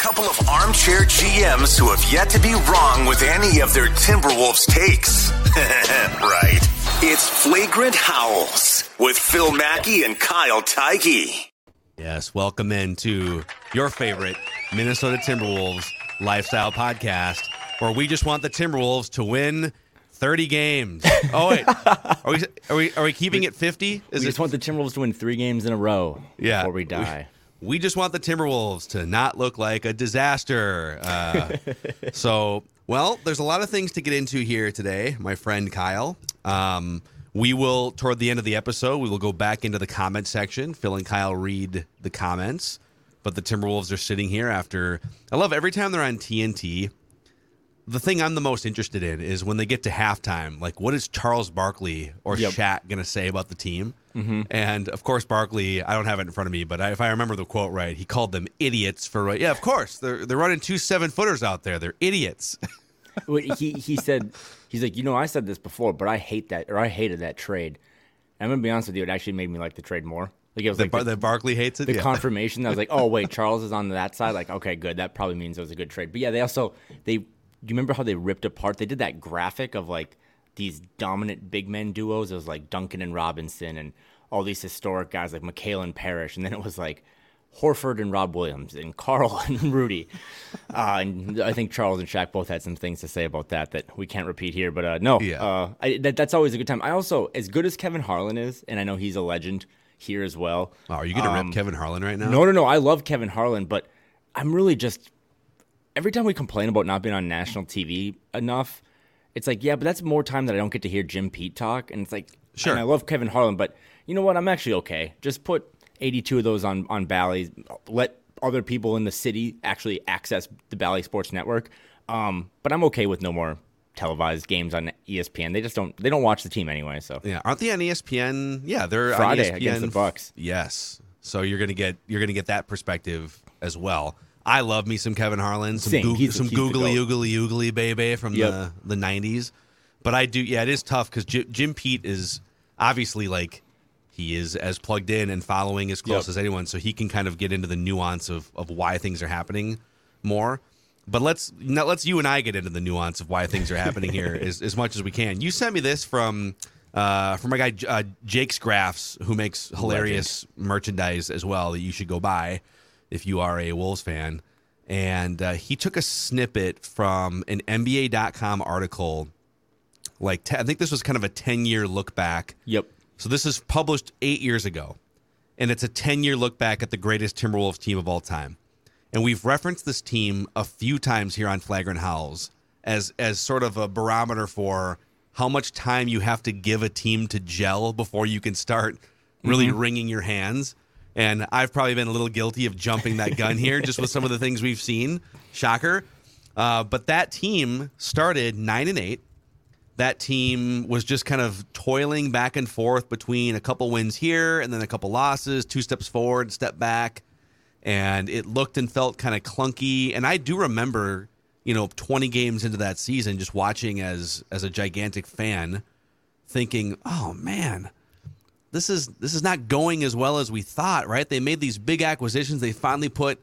A couple of armchair GMs who have yet to be wrong with any of their Timberwolves takes. right. It's Flagrant Howls with Phil Mackey and Kyle Tyke. Yes, welcome into your favorite Minnesota Timberwolves lifestyle podcast, where we just want the Timberwolves to win 30 games. Oh wait, are we are we are we keeping it 50? we just want the Timberwolves to win three games in a row Yeah. before we die. We just want the Timberwolves to not look like a disaster. Uh, so, well, there's a lot of things to get into here today, my friend Kyle. Um, we will, toward the end of the episode, we will go back into the comment section. Phil and Kyle read the comments, but the Timberwolves are sitting here after. I love every time they're on TNT. The thing I'm the most interested in is when they get to halftime. Like, what is Charles Barkley or Yep. Shaq going to say about the team? Mm-hmm. And of course, Barkley. I don't have it in front of me, but I, if I remember the quote right, he called them idiots for. Yeah, of course, they're they're running two seven footers out there. They're idiots. Wait, he he said he's like you know I said this before, but I hate that or I hated that trade. And I'm gonna be honest with you, it actually made me like the trade more. Like it was that, like the, that Barkley hates it. the Yeah. confirmation. I was like, oh wait, Charles is on that side. Like okay, good. That probably means it was a good trade. But yeah, they also they. Do you remember how they ripped apart? They did that graphic of like these dominant big men duos. It was like Duncan and Robinson and all these historic guys like McHale and Parish, and then it was like Horford and Rob Williams and Karl and Rudy. Uh, and I think Charles and Shaq both had some things to say about that that we can't repeat here. But uh, no, Yeah. uh, I, that, that's always a good time. I also, as good as Kevin Harlan is, and I know he's a legend here as well. Oh, are you going to um, rip Kevin Harlan right now? No, no, no. I love Kevin Harlan, but I'm really just every time we complain about not being on national TV enough, it's like, yeah, but that's more time that I don't get to hear Jim Pete talk. And it's like, Sure. and I love Kevin Harlan, but you know what? I'm actually okay. Just put 82 of those on on Bally. Let other people in the city actually access the Bally Sports Network. Um, but I'm okay with no more televised games on ESPN. They just don't they don't watch the team anyway. So Yeah, aren't they on ESPN? Yeah, they're Friday on ESPN. against the Bucks. Yes, so you're gonna get you're gonna get that perspective as well. I love me some Kevin Harlan, some Same. goog- some googly oogly oogly baby from Yep. the the '90s. But I do, yeah, it is tough because Jim, Jim Pete is obviously like he is as plugged in and following as close Yep. as anyone, so he can kind of get into the nuance of of why things are happening more. But let's now let's you and I get into the nuance of why things are happening here as, as much as we can. You sent me this from uh, from my guy uh, Jake's Graphs, who makes hilarious merchandise as well that you should go buy if you are a Wolves fan. And uh, he took a snippet from an NBA.com article, like te- I think this was kind of a ten year look back. yep. So this is published eight years ago, and it's a ten-year look back at the greatest Timberwolves team of all time. And we've referenced this team a few times here on Flagrant Howls as as sort of a barometer for how much time you have to give a team to gel before you can start really wringing your hands. And I've probably been a little guilty of jumping that gun here, just with some of the things we've seen. Shocker. Uh, but that team started nine and eight that team was just kind of toiling back and forth between a couple wins here and then a couple losses, two steps forward, step back. And it looked and felt kind of clunky. And I do remember, you know, 20 games into that season, just watching as as a gigantic fan, thinking, oh man, this is this is not going as well as we thought, right? They made these big acquisitions. They finally put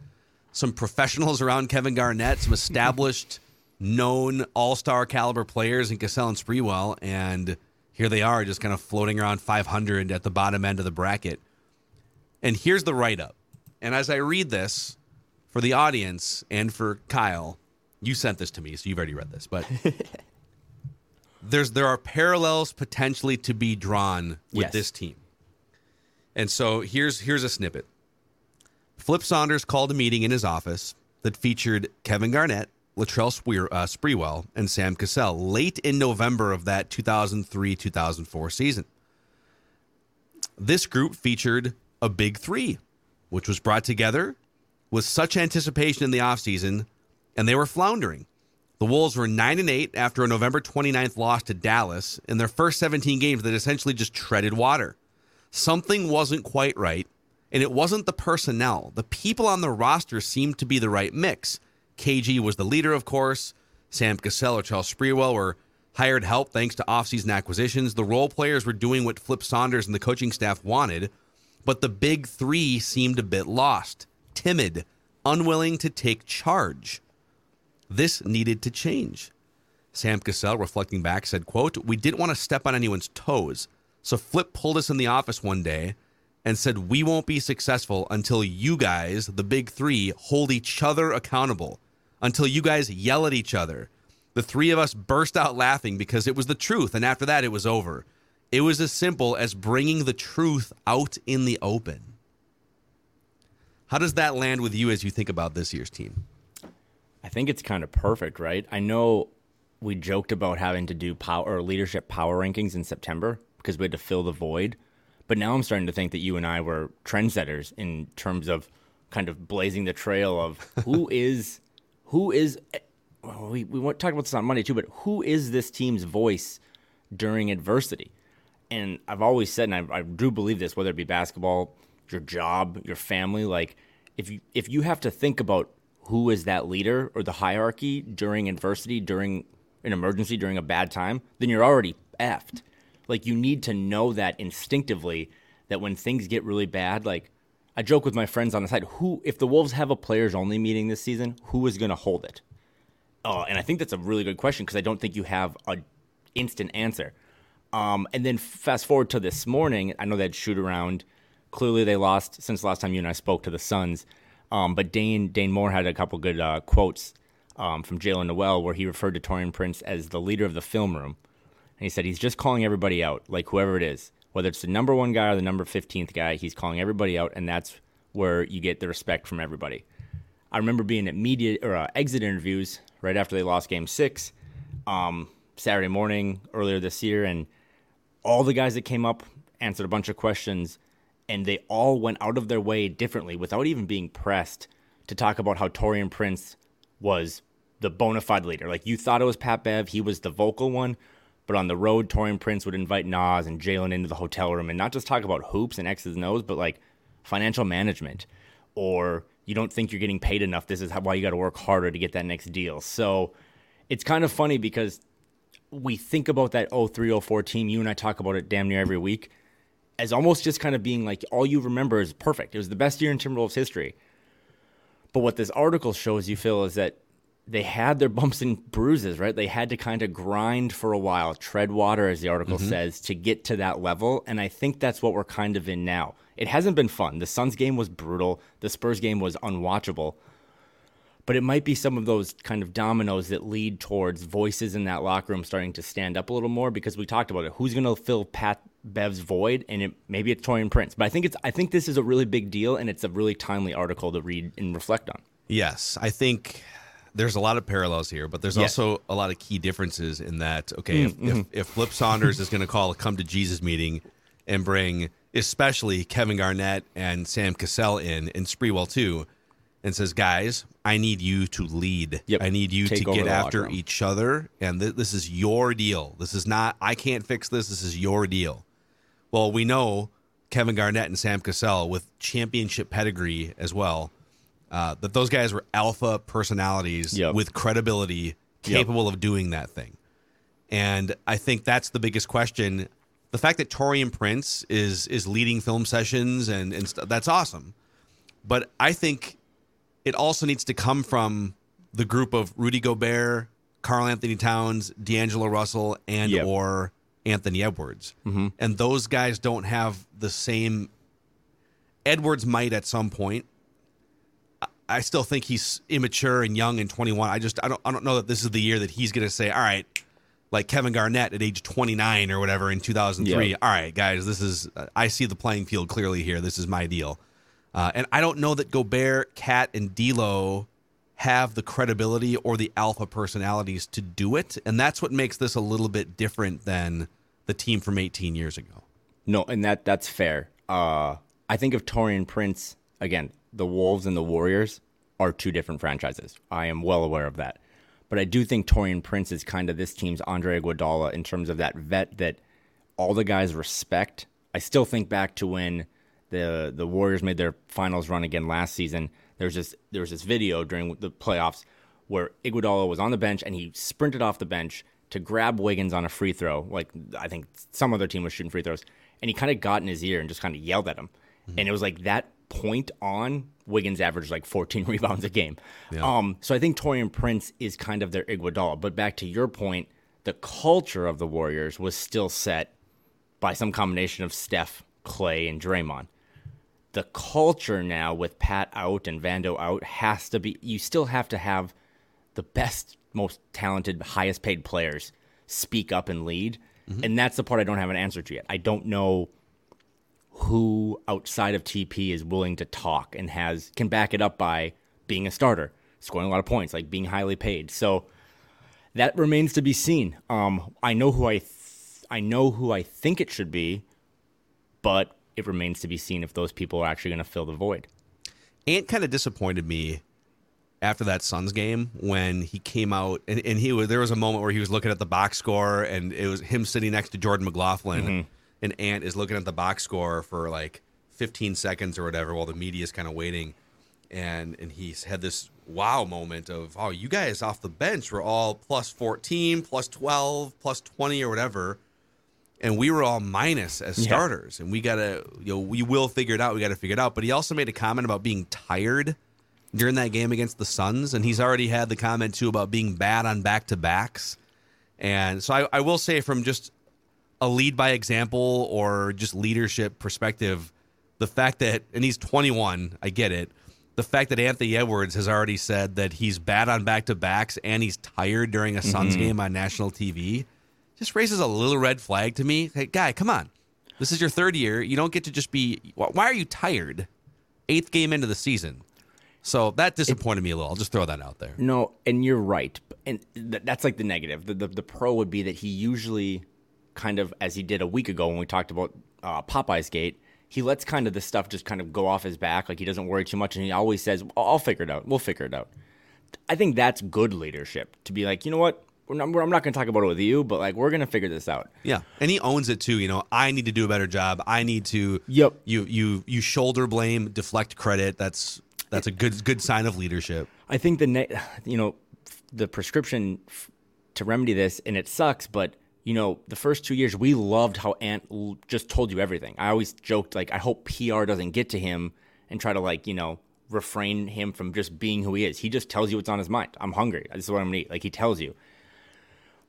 some professionals around Kevin Garnett, some established, known all star caliber players in Cassell and Sprewell, and here they are just kind of floating around 500 at the bottom end of the bracket. And here's the write up. And as I read this for the audience and for Kyle, you sent this to me, so you've already read this, but there's there are parallels potentially to be drawn with Yes. this team. And so here's here's a snippet. Flip Saunders called a meeting in his office that featured Kevin Garnett, Latrell uh, Sprewell, and Sam Cassell late in November of that 2003-2004 season. This group featured a big three, which was brought together with such anticipation in the offseason, and they were floundering. The Wolves were 9 and 8 after a November 29th loss to Dallas. In their first 17 games, that essentially just treaded water. Something wasn't quite right, and it wasn't the personnel. The people on the roster seemed to be the right mix. KG was the leader, of course. Sam Cassell or Charles Sprewell were hired help thanks to offseason acquisitions. The role players were doing what Flip Saunders and the coaching staff wanted, but the big three seemed a bit lost, timid, unwilling to take charge. This needed to change. Sam Cassell, reflecting back, said, quote, We didn't want to step on anyone's toes. So Flip pulled us in the office one day and said, We won't be successful until you guys, the big three, hold each other accountable, until you guys yell at each other. The three of us burst out laughing because it was the truth. And after that, it was over. It was as simple as bringing the truth out in the open. How does that land with you as you think about this year's team? I think it's kind of perfect, right? I know we joked about having to do power or leadership power rankings in September because we had to fill the void. But now I'm starting to think that you and I were trendsetters in terms of kind of blazing the trail of who is who is well, we we talked about this on Monday too, but who is this team's voice during adversity? And I've always said, and I, I do believe this, whether it be basketball, your job, your family, like if you if you have to think about who is that leader or the hierarchy during adversity, during an emergency, during a bad time, then you're already effed. Like you need to know that instinctively that when things get really bad, like I joke with my friends on the side, who if the Wolves have a players only meeting this season, who is going to hold it? Oh, and I think that's a really good question because I don't think you have a instant answer. Um, and then fast forward to this morning, I know that shoot around. Clearly, they lost since last time you and I spoke to the Suns. Um, but Dane Dane Moore had a couple good uh, quotes um, from Jaylen Nowell where he referred to Taurean Prince as the leader of the film room. And he said he's just calling everybody out, like whoever it is, whether it's the number one guy or the number 15th guy, he's calling everybody out, and that's where you get the respect from everybody. I remember being at media or uh, exit interviews right after they lost Game Six, um, Saturday morning earlier this year, and all the guys that came up answered a bunch of questions, and they all went out of their way differently without even being pressed to talk about how Taurean Prince was the bona fide leader. Like you thought it was Pat Bev, he was the vocal one, but on the road, Torian Prince would invite Naz and Jaylen into the hotel room and not just talk about hoops and X's and O's, but like financial management or you don't think you're getting paid enough. This is why you got to work harder to get that next deal. So it's kind of funny because we think about that 0304 team. You and I talk about it damn near every week as almost just kind of being like all you remember is perfect. It was the best year in Timberwolves history. But what this article shows you, Phil, is that they had their bumps and bruises, right? They had to kind of grind for a while, tread water, as the article mm-hmm. says, to get to that level. And I think that's what we're kind of in now. It hasn't been fun. The Suns game was brutal, the Spurs game was unwatchable. But it might be some of those kind of dominoes that lead towards voices in that locker room starting to stand up a little more because we talked about it. Who's going to fill Pat Bev's void? And it, maybe it's Taurean Prince. But I think it's I think this is a really big deal and it's a really timely article to read and reflect on. Yes, I think there's a lot of parallels here, but there's Yeah. also a lot of key differences in that. Okay, mm, if, if, mm-hmm. if Flip Saunders is going to call a come to Jesus meeting and bring especially Kevin Garnett and Sam Cassell in and Sprewell too, and says, "Guys, I need you to lead. Yep. I need you Take to get after room." each other, and th- this is your deal. This is not. I can't fix this. This is your deal." Well, we know Kevin Garnett and Sam Cassell with championship pedigree as well. Uh, that those guys were alpha personalities Yep. with credibility, capable of doing that thing. And I think that's the biggest question. The fact that Taurean Prince is is leading film sessions and and st- that's awesome. But I think it also needs to come from the group of Rudy Gobert, Karl-Anthony Towns, D'Angelo Russell, and Yep. or Anthony Edwards. Mm-hmm. And those guys don't have the same. Edwards might at some point. I still think he's immature and young and 21. I just I don't I don't know that this is the year that he's going to say, all right, like Kevin Garnett at age 29 or whatever in 2003. Yeah. All right, guys, this is I see the playing field clearly here. This is my deal. Uh, and I don't know that Gobert, Cat, and D'Lo have the credibility or the alpha personalities to do it, and that's what makes this a little bit different than the team from 18 years ago. No, and that that's fair. Uh, I think of Taurean Prince again. The Wolves and the Warriors are two different franchises. I am well aware of that, but I do think Taurean Prince is kind of this team's Andre Iguodala in terms of that vet that all the guys respect. I still think back to when the the Warriors made their finals run again last season. There's this there was this video during the playoffs where Iguodala was on the bench and he sprinted off the bench to grab Wiggins on a free throw. Like I think some other team was shooting free throws, and he kind of got in his ear and just kind of yelled at him. And it was like that point on Wiggins averaged like 14 rebounds a game. Um, so I think Taurean Prince is kind of their Iguodala. But back to your point, the culture of the Warriors was still set by some combination of Steph, Clay, and Draymond the culture now with Pat out and Vando out has to be you still have to have the best, most talented, highest paid players speak up and lead. And that's the part I don't have an answer to yet. I don't know who outside of TP is willing to talk and has can back it up by being a starter, scoring a lot of points, like being highly paid. So that remains to be seen. Um, I know who I th- I know who I think it should be, but it remains to be seen if those people are actually going to fill the void. Ant kind of disappointed me after that Suns game when he came out and, and he was there was a moment where he was looking at the box score and it was him sitting next to Jordan McLaughlin mm-hmm. and Ant is looking at the box score for like 15 seconds or whatever while the media is kind of waiting. And and he's had this wow moment of oh you guys off the bench were all plus 14 plus 12 plus 20 or whatever and we were all minus as Yeah. starters. And we gotta you know we will figure it out. We gotta figure it out. But he also made a comment about being tired during that game against the suns. And he's already had the comment too about being bad on back-to-backs. And so I, I will say from just a lead by example or just leadership perspective the fact that and he's 21 i get it the fact that anthony edwards has already said that he's bad on back-to-backs and he's tired during a suns mm-hmm. game on national tv just raises a little red flag to me. Hey, guy, come on. This is your third year. You don't get to just be. Why are you tired? Eighth game into the season. So that disappointed me a little. I'll just throw that out there. No, and you're right. And th- that's like the negative. The, the the pro would be that he usually kind of as he did a week ago when we talked about uh, Popeye's gate, he lets kind of the stuff just kind of go off his back. Like he doesn't worry too much, and he always says, "I'll I'll figure it out. We'll figure it out." I think that's good leadership to be like, you know what, we're not, I'm not going to talk about it with you, but like we're going to figure this out. Yeah, and he owns it too. You know, I need to do a better job. I need to. Yep. You you you shoulder blame, deflect credit. That's that's a good good sign of leadership. I think the ne- you know the prescription f- to remedy this, and it sucks, but you know the first two years we loved how Ant l- just told you everything. I always joked like I hope PR doesn't get to him and try to like you know refrain him from just being who he is. He just tells you what's on his mind. I'm hungry. This is what I'm gonna eat. Like he tells you.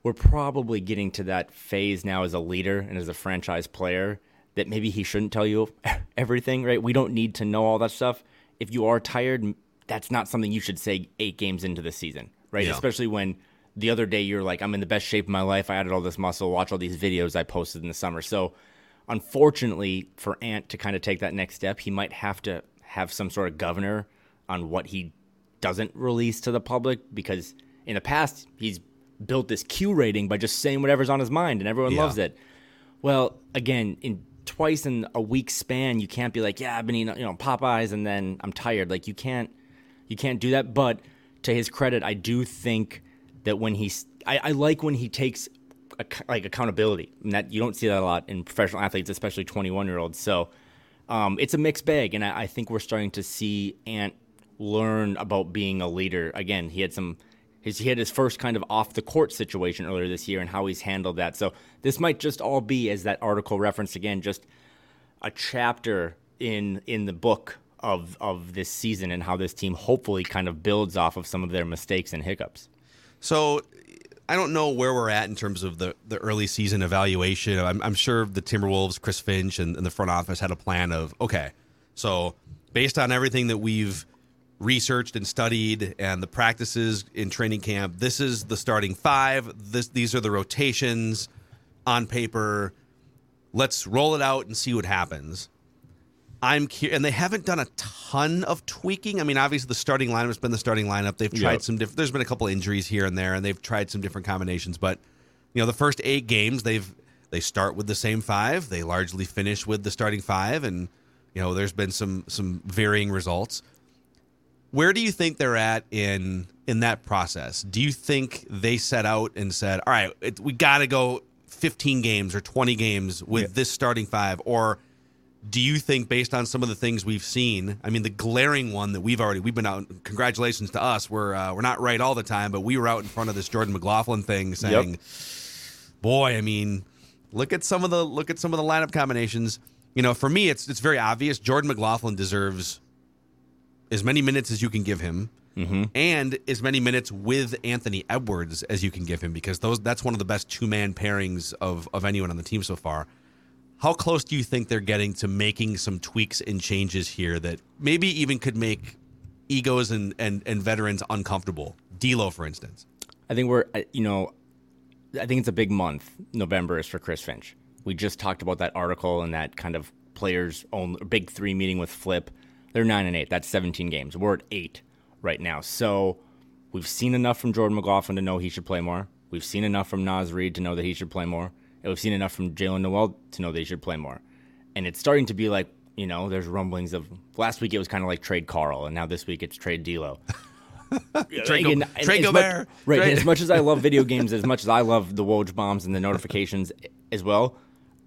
We're probably getting to that phase now as a leader and as a franchise player that maybe he shouldn't tell you everything, right? We don't need to know all that stuff. If you are tired, that's not something you should say eight games into the season, right? Yeah. Especially when the other day you're like, I'm in the best shape of my life. I added all this muscle. Watch all these videos I posted in the summer. So, unfortunately, for Ant to kind of take that next step, he might have to have some sort of governor on what he doesn't release to the public because in the past he's built this Q rating by just saying whatever's on his mind and everyone Yeah. loves it. Well, again, in twice in a week span, you can't be like, yeah, I've been eating, you know, Popeyes and then I'm tired. Like you can't, you can't do that. But to his credit, I do think that when he's, I, I like when he takes like accountability. And that you don't see that a lot in professional athletes, especially 21 year olds. So um, it's a mixed bag, and I, I think we're starting to see Ant learn about being a leader. Again, he had some. His, he had his first kind of off the court situation earlier this year and how he's handled that. So this might just all be, as that article referenced again, just a chapter in in the book of of this season and how this team hopefully kind of builds off of some of their mistakes and hiccups. So I don't know where we're at in terms of the, the early season evaluation. I'm, I'm sure the Timberwolves, Chris Finch, and, and the front office had a plan of okay, so based on everything that we've researched and studied and the practices in training camp. This is the starting five. This these are the rotations on paper. Let's roll it out and see what happens. I'm cu- and they haven't done a ton of tweaking. I mean, obviously the starting lineup has been the starting lineup. They've tried Yep. some different. There's been a couple injuries here and there, and they've tried some different combinations. But you know, the first eight games they've they start with the same five. They largely finish with the starting five, and you know, there's been some some varying results. Where do you think they're at in in that process? Do you think they set out and said, "All right, it, we got to go 15 games or 20 games with this starting five," or do you think based on some of the things we've seen i mean the glaring one that we've already we've been out congratulations to us we're uh, we're not right all the time but we were out in front of this jordan mclaughlin thing saying boy i mean look at some of the look at some of the lineup combinations. You know for me it's it's very obvious jordan mclaughlin deserves as many minutes as you can give him and as many minutes with Anthony Edwards as you can give him because those that's one of the best two man pairings of of anyone on the team so far. How close do you think they're getting to making some tweaks and changes here that maybe even could make egos and and, and veterans uncomfortable? D'Lo, for instance. I think we're, you know, I think it's a big month. November is for Chris Finch. We just talked about that article and that kind of players' own big three meeting with Flip. They're nine and eight. That's 17 games. We're at eight right now. So we've seen enough from Jordan McLaughlin to know he should play more. We've seen enough from Naz Reid to know that he should play more. And we've seen enough from Jaylen Nowell to know that he should play more. And it's starting to be like, you know, there's rumblings of last week it was kind of like trade Karl, and now this week it's trade D'Lo. Trade Go- And- and Trade as much- right. Trade- as much as I love video games, as much as I love the Woj bombs and the notifications as well,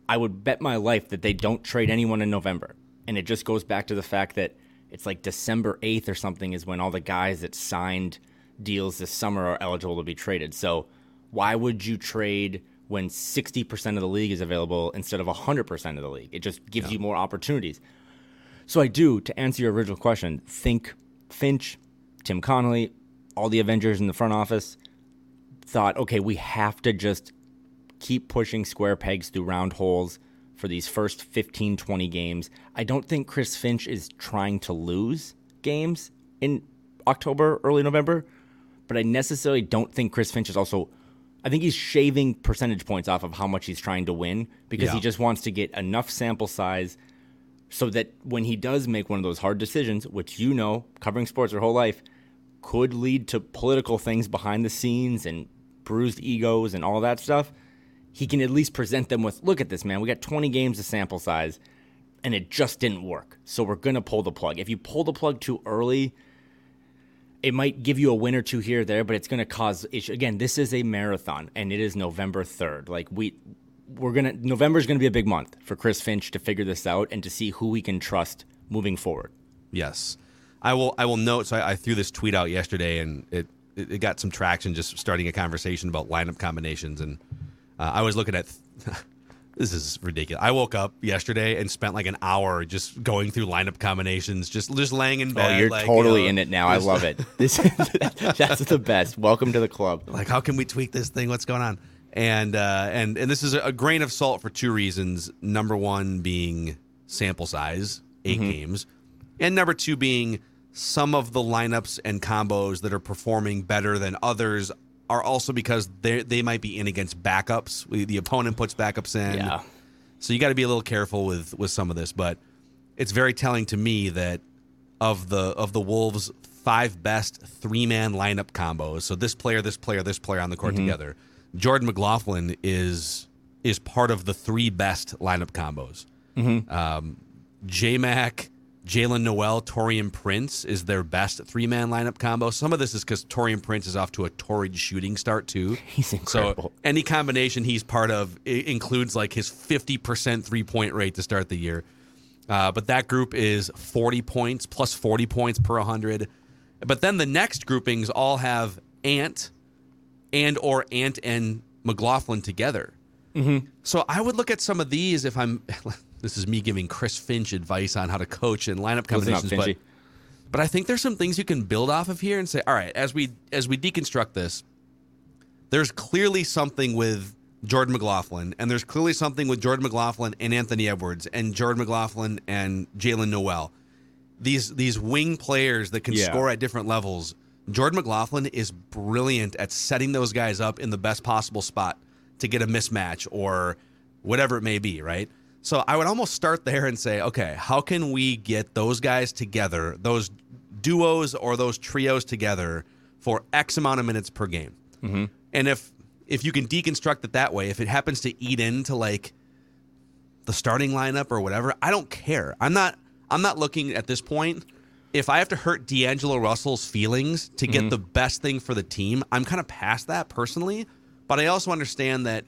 I would bet my life that they don't trade anyone in November. And it just goes back to the fact that it's like December 8th or something is when all the guys that signed deals this summer are eligible to be traded. So why would you trade when 60% of the league is available instead of 100% of the league? It just gives you more opportunities. So I do, to answer your original question, think Finch, Tim Connolly, all the Avengers in the front office thought, okay, we have to just keep pushing square pegs through round holes for these first 15, 20 games. I don't think Chris Finch is trying to lose games in October, early November, but I necessarily don't think Chris Finch is also. I think he's shaving percentage points off of how much he's trying to win because he just wants to get enough sample size so that when he does make one of those hard decisions, which you know, covering sports your whole life, could lead to political things behind the scenes and bruised egos and all that stuff, he can at least present them with look at this, man, we got 20 games of sample size and it just didn't work. So we're going to pull the plug. If you pull the plug too early, it might give you a win or two here or there, but it's going to cause issue. Again, this is a marathon and it is November 3rd. Like we we're going to November is going to be a big month for Chris Finch to figure this out and to see who we can trust moving forward. Yes, I will. I will note. So I, I threw this tweet out yesterday, and it, it it got some traction. Just starting a conversation about lineup combinations, and uh, I was looking at. this is ridiculous. I woke up yesterday and spent like an hour just going through lineup combinations, just just laying in bed. Oh, you're like, totally you know, in it now. I love it. This that's the best. Welcome to the club. like how can we tweak this thing what's going on and uh and and this is a grain of salt for two reasons number one being sample size 8 games and number two being some of the lineups and combos that are performing better than others are also because they they might be in against backups the opponent puts backups in Yeah. so you got to be a little careful with with some of this, but it's very telling to me that of the of the Wolves' five best three man lineup combos. So this player, this player, this player on the court together. Jordan McLaughlin is is part of the three best lineup combos. Um, J Mac, Jaylen Nowell, Taurean Prince is their best three man lineup combo. Some of this is because Taurean Prince is off to a torrid shooting start too. He's incredible. So any combination he's part of includes like his 50% three point rate to start the year. Uh, but that group is 40 points plus 40 points per 100. But then the next groupings all have Ant and or Ant and McLaughlin together. Mm-hmm. So I would look at some of these if I'm. This is me giving Chris Finch advice on how to coach and lineup combinations, but but I think there's some things you can build off of here and say, all right, as we as we deconstruct this, there's clearly something with Jordan McLaughlin, and there's clearly something with Jordan McLaughlin and Anthony Edwards and Jordan McLaughlin and Jaylen Nowell. these these wing players that can Yeah. score at different levels. Jordan McLaughlin is brilliant at setting those guys up in the best possible spot to get a mismatch or whatever it may be, right? So I would almost start there and say, okay, how can we get those guys together, those duos or those trios together for X amount of minutes per game? Mm-hmm. And if if you can deconstruct it that way, if it happens to eat into like the starting lineup or whatever, I don't care. I'm not I'm not looking at this point. If I have to hurt D'Angelo Russell's feelings to get the best thing for the team, I'm kind of past that personally. But I also understand that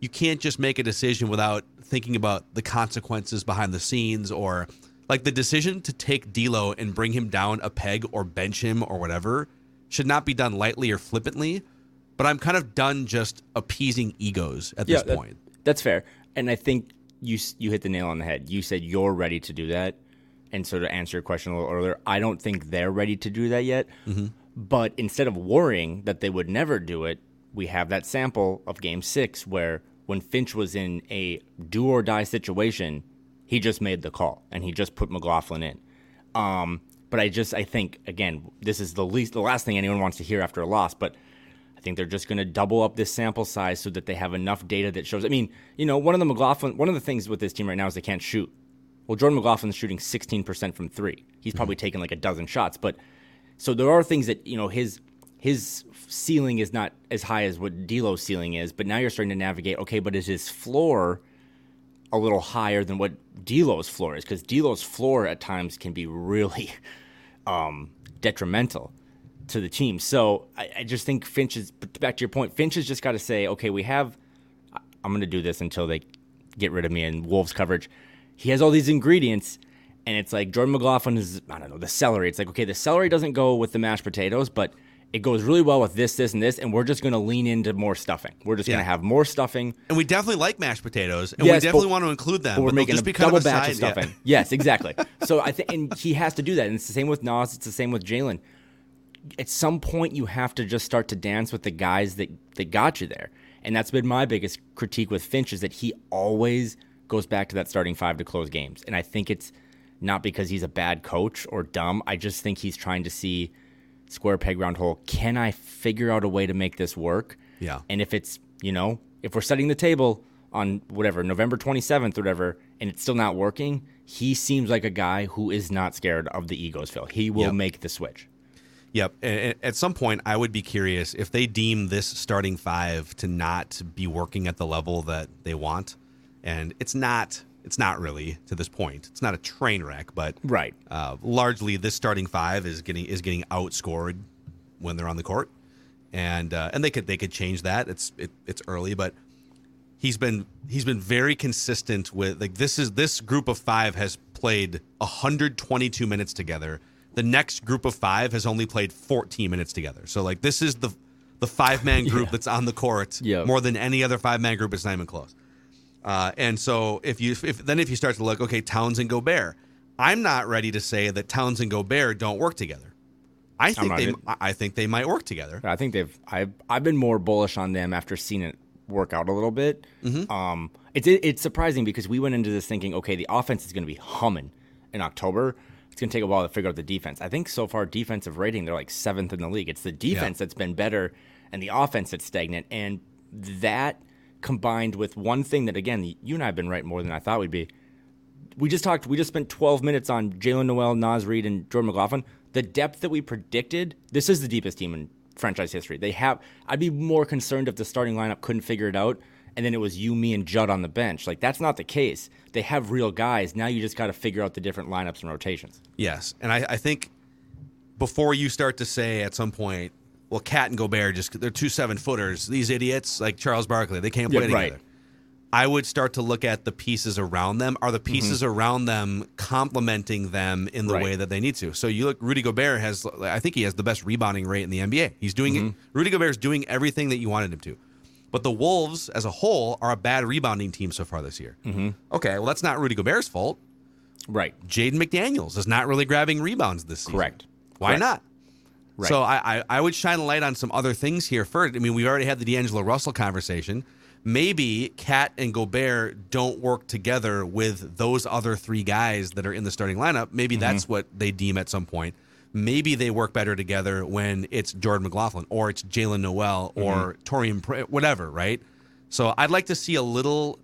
you can't just make a decision without thinking about the consequences behind the scenes or like the decision to take D'Lo and bring him down a peg or bench him or whatever should not be done lightly or flippantly. But I'm kind of done just appeasing egos at this that- point. that's fair. And I think you you hit the nail on the head. You said you're ready to do that. And so to answer your question a little earlier, I don't think they're ready to do that yet. Mm-hmm. But instead of worrying that they would never do it, we have that sample of Game Six where when Finch was in a do or die situation, he just made the call and he just put McLaughlin in. Um, but I just I think again this is the least the last thing anyone wants to hear after a loss, but I think they're just going to double up this sample size so that they have enough data that shows. I mean, you know, one of the McLaughlin, one of the things with this team right now is they can't shoot. Well, Jordan McLaughlin's shooting 16% from three. He's probably taken like a dozen shots, but so there are things that you know his his ceiling is not as high as what D'Lo's ceiling is. But now you're starting to navigate. Okay, but is his floor a little higher than what D'Lo's floor is? Because D'Lo's floor at times can be really um, detrimental to the team. So I, I just think Finch is back to your point. Finch has just got to say, okay, we have. I'm going to do this until they get rid of me in Wolves coverage. He has all these ingredients, and it's like Jordan McLaughlin is I don't know the celery. It's like okay, the celery doesn't go with the mashed potatoes, but it goes really well with this, this, and this, and we're just going to lean into more stuffing. We're just going to have more stuffing. And we definitely like mashed potatoes, and Yes, we definitely but- want to include them. But we're they'll making just a double of batch of side- yeah. stuffing. Yes, exactly. so I think, and he has to do that. And it's the same with Naz. It's the same with Jaylen. At some point, you have to just start to dance with the guys that that got you there. And that's been my biggest critique with Finch is that he always goes back to that starting five to close games. And I think it's not because he's a bad coach or dumb. I just think he's trying to see square peg round hole. Can I figure out a way to make this work? Yeah. And if it's, you know, if we're setting the table on whatever, November 27th or whatever, and it's still not working, he seems like a guy who is not scared of the egos, Phil. He will Yep. make the switch. Yep. And- At some point, I would be curious if they deem this starting five to not be working at the level that they want, and it's not. It's not really to this point. It's not a train wreck, but Right. uh, largely this starting five is getting is getting outscored when they're on the court, and uh, and they could they could change that. It's it, it's early, but he's been he's been very consistent with like this is this group of five has played 122 minutes together. The next group of five has only played 14 minutes together. So like this is the the five man group Yeah. that's on the court Yep. more than any other five man group. It's not even close. Uh, and so if you if then if you start to look, okay, Towns and Gobert, I'm not ready to say that Towns and Gobert don't work together. I think they either. I think they might work together. I think they've. I've I've been more bullish on them after seeing it work out a little bit. Um, it's it, it's surprising because we went into this thinking, okay, the offense is going to be humming in October. It's going to take a while to figure out the defense. I think so far defensive rating they're like seventh in the league. It's the defense that's been better and the offense that's stagnant, and that combined with one thing that again you and I have been right more than I thought we'd be we just talked. We just spent 12 minutes on Jaylen Nowell, Naz Reid, and Jordan McLaughlin. The depth that we predicted. This is the deepest team in franchise history. They have. I'd be more concerned if the starting lineup couldn't figure it out, and then it was you, me, and Judd on the bench. Like that's not the case. They have real guys. Now you just got to figure out the different lineups and rotations. Yes, and I, I think before you start to say at some point, well, Cat and Gobert just they're two seven footers. These idiots like Charles Barkley, they can't play Yeah, right. together. I would start to look at the pieces around them. Are the pieces around them complementing them in the Right. way that they need to? So you look, Rudy Gobert has, I think he has the best rebounding rate in the NBA. He's doing it Rudy Gobert's doing everything that you wanted him to. But the Wolves as a whole are a bad rebounding team so far this year. Mm-hmm. Okay, well that's not Rudy Gobert's fault. Right. Jaden McDaniels is not really grabbing rebounds this season. Correct. Why Correct. not? Right. So I, I I would shine a light on some other things here first. I mean, we already had the D'Angelo Russell conversation. maybe Cat and Gobert don't work together with those other three guys that are in the starting lineup. Maybe mm-hmm. that's what they deem at some point. Maybe they work better together when it's Jordan McLaughlin or it's Jaylen Nowell mm-hmm. or Taurean, Pr- whatever, right? So I'd like to see a little.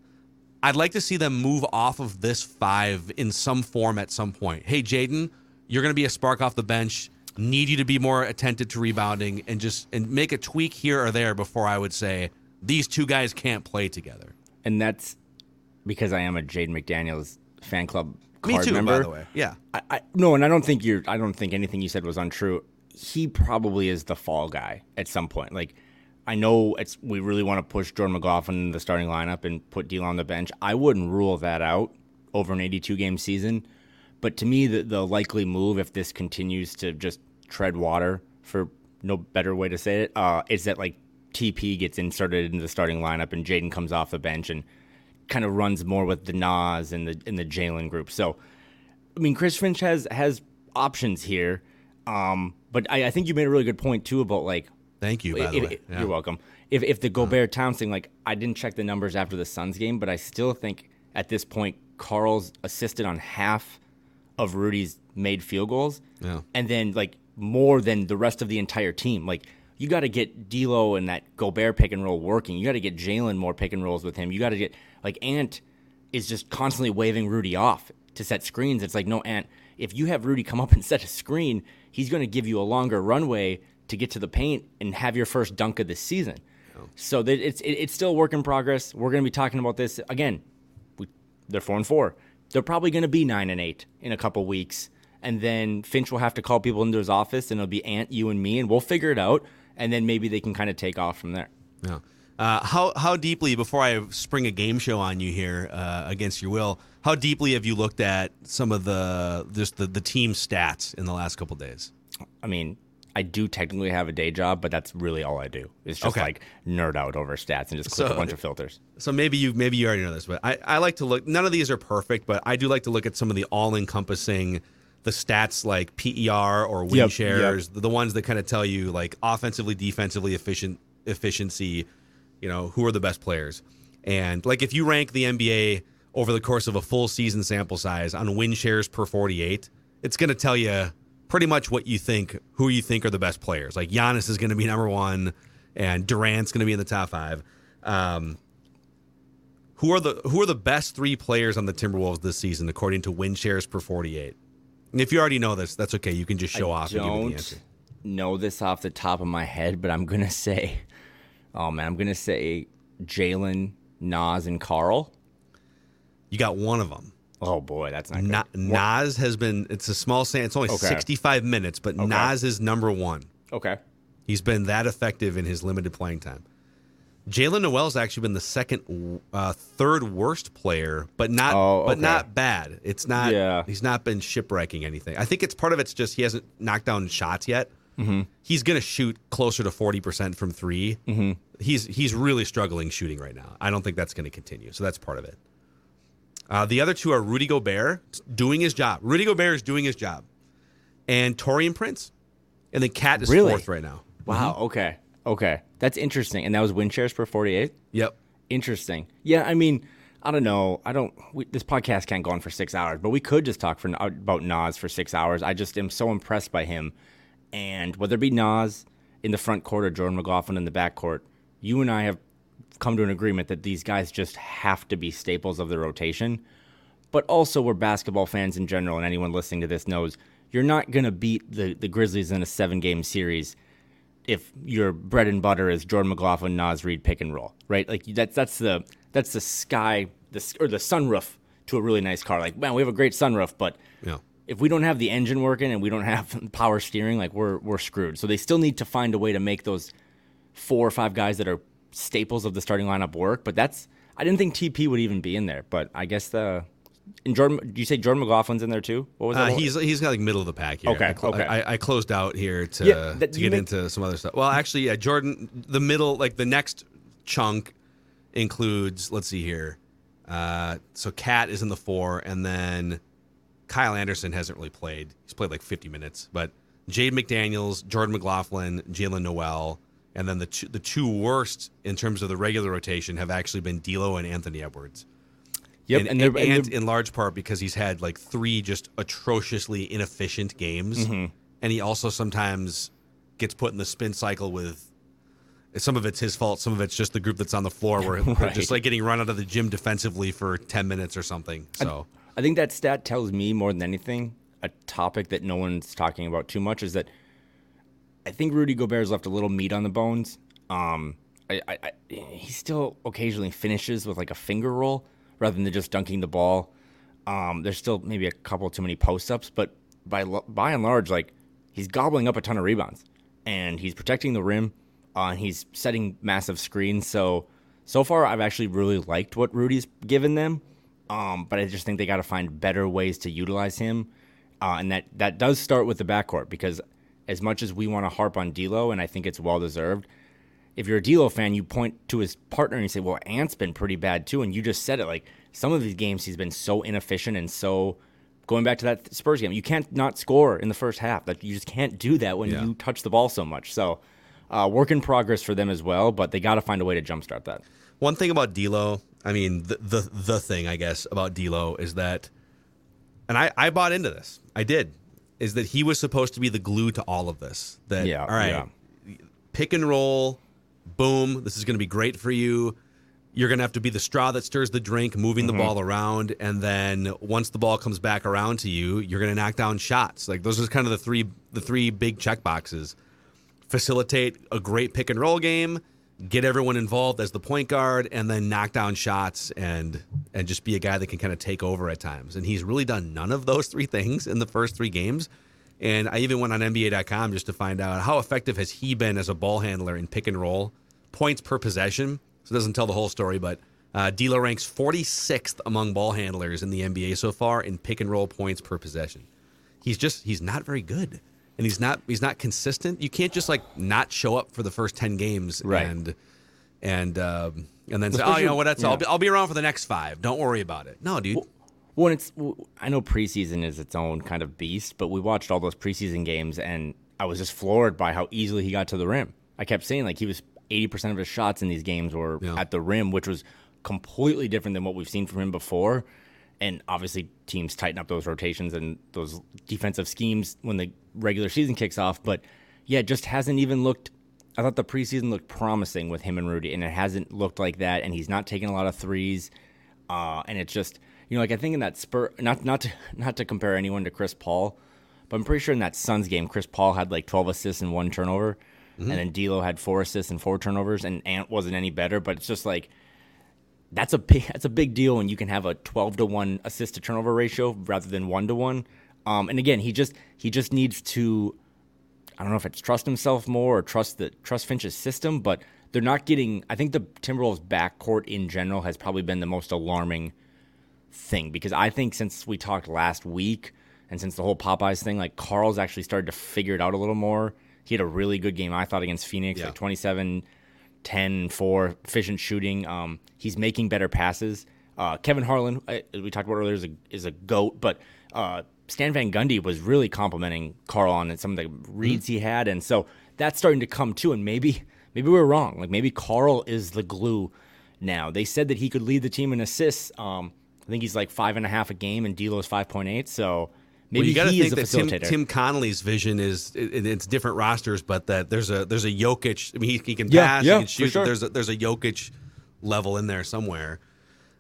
I'd like to see them move off of this five in some form at some point. Hey, Jaden, you're going to be a spark off the bench. Need you to be more attentive to rebounding and just and make a tweak here or there before I would say these two guys can't play together. and that's because I am a Jade McDaniels fan club card Me too, member. by the way. Yeah. I, I no, and I don't think you're. I don't think anything you said was untrue. He probably is the fall guy at some point. Like, I know it's we really want to push Jordan McLaughlin in the starting lineup and put Deal on the bench. I wouldn't rule that out over an 82 game season. But to me, the the likely move if this continues to just tread water, for no better way to say it, uh, is that like TP gets inserted into the starting lineup and Jaden comes off the bench and kind of runs more with the Naz and the in the Jaylen group. So. I mean, Chris Finch has has options here, um, but I, I think you made a really good point too about like. Thank you, by the way. if- Yeah. You're welcome. If if the Gobert Towns thing, like I didn't check the numbers after the Suns game, but I still think at this point Carl's assisted on half of Rudy's made field goals, Yeah. and then like more than the rest of the entire team. Like you got to get D'Lo and that Gobert pick and roll working. You got to get Jaylen more pick and rolls with him. You got to get like Ant is just constantly waving Rudy off to set screens. It's like no Ant. If you have Rudy come up and set a screen, he's going to give you a longer runway to get to the paint and have your first dunk of the season. So it's it's still a work in progress. We're going to be talking about this again. We, they're four and four. They're probably going to be nine and eight in a couple weeks, and then Finch will have to call people into his office, and it'll be Ant, you, and me, and we'll figure it out. And then maybe they can kind of take off from there. Yeah. Uh, how how deeply before I spring a game show on you here uh, against your will? How deeply have you looked at some of the just the, the team stats in the last couple days? I mean, I do technically have a day job, but that's really all I do. It's just Okay. like nerd out over stats and just click So- a bunch of filters. So maybe you maybe you already know this, but I, I like to look. None of these are perfect, but I do like to look at some of the all encompassing the stats like PER or win Yep, shares, the ones that kind of tell you like offensively, defensively efficient efficiency. You know who are the best players, and like if you rank the NBA over the course of a full season sample size on win shares per forty eight, it's going to tell you pretty much what you think, who you think are the best players. Like Giannis is going to be number one, and Durant's going to be in the top five. Um, who are the who are the best three players on the Timberwolves this season according to win shares per 48? And if you already know this, that's okay. You can just show off and give me the answer. don't know this off the top of my head, but I'm gonna say, oh man, I'm gonna say Jaylen, Naz, and Karl. You got one of them. Oh boy, that's not Na-. Naz has been it's a small sample. It's only Okay. 65 minutes, but Naz is number 1. Okay. He's been that effective in his limited playing time. Jaylen Nowell's actually been the second, uh, third worst player, but not, Oh, but not bad. It's not. Yeah. He's not been shipwrecking anything. I think it's part of it's just he hasn't knocked down shots yet. Mm-hmm. He's gonna shoot closer to forty percent from 3 Mm-hmm. He's he's really struggling shooting right now. I don't think that's gonna continue. So that's part of it. Uh, the other two are Rudy Gobert doing his job. Rudy Gobert is doing his job, and Taurean Prince, and then Cat is Really? fourth right now. Wow. Okay. Okay. That's interesting. And that was win shares per 48. Yep. Interesting. Yeah. I mean, I don't know. I don't. We, this podcast can't go on for six hours, but we could just talk for about Naz for six hours. I just am so impressed by him, and whether it be Naz in the front court or Jordan McLaughlin in the back court, you and I have come to an agreement that these guys just have to be staples of the rotation. But also, we're basketball fans in general, and anyone listening to this knows you're not going to beat the, the Grizzlies in a seven game series if your bread and butter is Jordan McLaughlin, Naz Reid pick and roll, right? Like that's that's the that's the sky, the or the sunroof to a really nice car. Like man, we have a great sunroof, but Yeah. if we don't have the engine working and we don't have power steering, like we're we're screwed. So they still need to find a way to make those four or five guys that are staples of the starting lineup work. But that's I didn't think TP would even be in there, but I guess the. And Jordan, do you say Jordan McLaughlin's in there too? What was Uh, that? he's he's got like middle of the pack here. Okay, I, clo- okay. I, I closed out here to Yeah, that- to get make- into some other stuff. Well, actually, yeah, Jordan, the middle, like the next chunk includes. Let's see here. Uh, so Cat is in the four, and then Kyle Anderson hasn't really played. He's played like 50 minutes, but Jade McDaniels, Jordan McLaughlin, Jaylen Nowell, And then the two, the two worst in terms of the regular rotation have actually been D'Lo and Anthony Edwards. Yep, and, and and, and in large part because he's had like three just atrociously inefficient games, Mm-hmm. and he also sometimes gets put in the spin cycle with. Some of it's his fault. Some of it's just the group that's on the floor where Right. just like getting run out of the gym defensively for ten minutes or something. So I think that stat tells me more than anything a topic that no one's talking about too much is that I think Rudy Gobert's left a little meat on the bones. Um, I, I, I, he still occasionally finishes with like a finger roll rather than just dunking the ball. Um, there's still maybe a couple too many post ups, but by by and large, like he's gobbling up a ton of rebounds and he's protecting the rim uh, and he's setting massive screens. So so far, I've actually really liked what Rudy's given them. Um, but I just think they got to find better ways to utilize him, uh, and that that does start with the backcourt because as much as we want to harp on D'Lo, and I think it's well deserved. If you're a D'Lo fan, you point to his partner and you say, "Well, Ant's been pretty bad too," and you just said it. Like some of these games, he's been so inefficient and so. Going back to that Spurs game, you can't not score in the first half. Like you just can't do that when Yeah. you touch the ball so much. So, uh, work in progress for them as well. But they got to find a way to jumpstart that. One thing about D'Lo, I mean, the the the thing I guess about D'Lo is that, and I I bought into this. I did, is that he was supposed to be the glue to all of this. That Yeah, all right, yeah. pick and roll, boom. This is going to be great for you. You're going to have to be the straw that stirs the drink, moving Mm-hmm. the ball around, and then once the ball comes back around to you, you're going to knock down shots. Like those are kind of the three the three big check boxes facilitate a great pick and roll game, get everyone involved as the point guard, and then knock down shots and and just be a guy that can kind of take over at times. And he's really done none of those three things in the first three games. And I even went on NBA.com just to find out how effective has he been as a ball handler in pick and roll points per possession. So it doesn't tell the whole story, but uh, D'Lo ranks 46th among ball handlers in the NBA so far in pick and roll points per possession he's just he's not very good and he's not he's not consistent you can't just like not show up for the first 10 games Right. and and um, and then say oh you know what that's yeah. I'll, be, I'll be around for the next five don't worry about it no dude When it's, I know preseason is its own kind of beast, but we watched all those preseason games, and I was just floored by how easily he got to the rim. I kept saying like he was eighty percent of his shots in these games were Yeah. at the rim, which was completely different than what we've seen from him before. And obviously, teams tighten up those rotations and those defensive schemes when the regular season kicks off. But yeah, it just hasn't even looked. I thought the preseason looked promising with him and Rudy, and it hasn't looked like that. And he's not taking a lot of threes. Uh, and it's just you know like I think in that spur not not to not to compare anyone to Chris Paul, but I'm pretty sure in that Suns game Chris Paul had like 12 assists and one turnover, and then D'Lo had four assists and four turnovers, and Ant wasn't any better. But it's just like that's a big that's a big deal when you can have a 12 to one assist to turnover ratio rather than one to one. Um, and again, he just he just needs to I don't know if it's trust himself more or trust the trust Finch's system, but they're not getting. I think the Timberwolves backcourt in general has probably been the most alarming thing because I think since we talked last week and since the whole Popeyes thing, like Karl's actually started to figure it out a little more. He had a really good game, I thought, against Phoenix, Yeah. like 27, 10, and 4, efficient shooting. Um, he's making better passes. Uh, Kevin Harlan, uh, as we talked about earlier, is a, is a GOAT, but uh, Stan Van Gundy was really complimenting Karl on some of the reads he had. And so that's starting to come too. And maybe maybe we're wrong. Like maybe Karl is the glue now. They said that he could lead the team in assists. Um, I think he's like five and a half a game, and D'Lo's 5.8. So maybe well, you got to think that Tim. Tim Connolly's vision is it, it's different rosters, but that there's a there's a Jokic. I mean, he, he can Yeah, pass, yeah, he can shoot. sure. There's a, there's a Jokic level in there somewhere.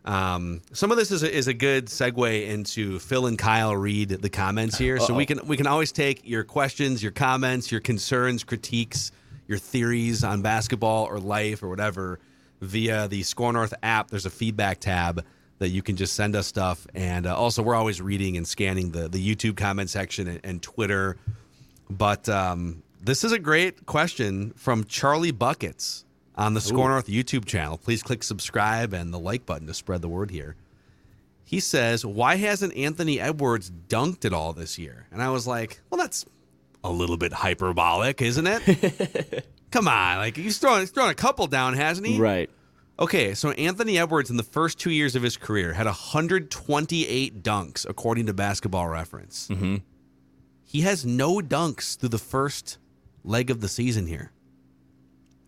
Um, some of this is a, is a good segue into Phil and Kyle read the comments here, so we can we can always take your questions, your comments, your concerns, critiques, your theories on basketball or life or whatever via the Score North app. There's a feedback tab that you can just send us stuff, and uh, also we're always reading and scanning the the YouTube comment section and, and Twitter. But um, this is a great question from Charlie Buckets on the Score North YouTube channel. Please click subscribe and the like button to spread the word here. He says, Why hasn't Anthony Edwards dunked at all this year? And I was like, Well, that's a little bit hyperbolic, isn't it? Come on. Like, he's throwing, he's thrown a couple down, hasn't he? right. Okay, so Anthony Edwards in the first two years of his career had 128 dunks, according to Basketball Reference. Mm-hmm. He has no dunks through the first leg of the season here.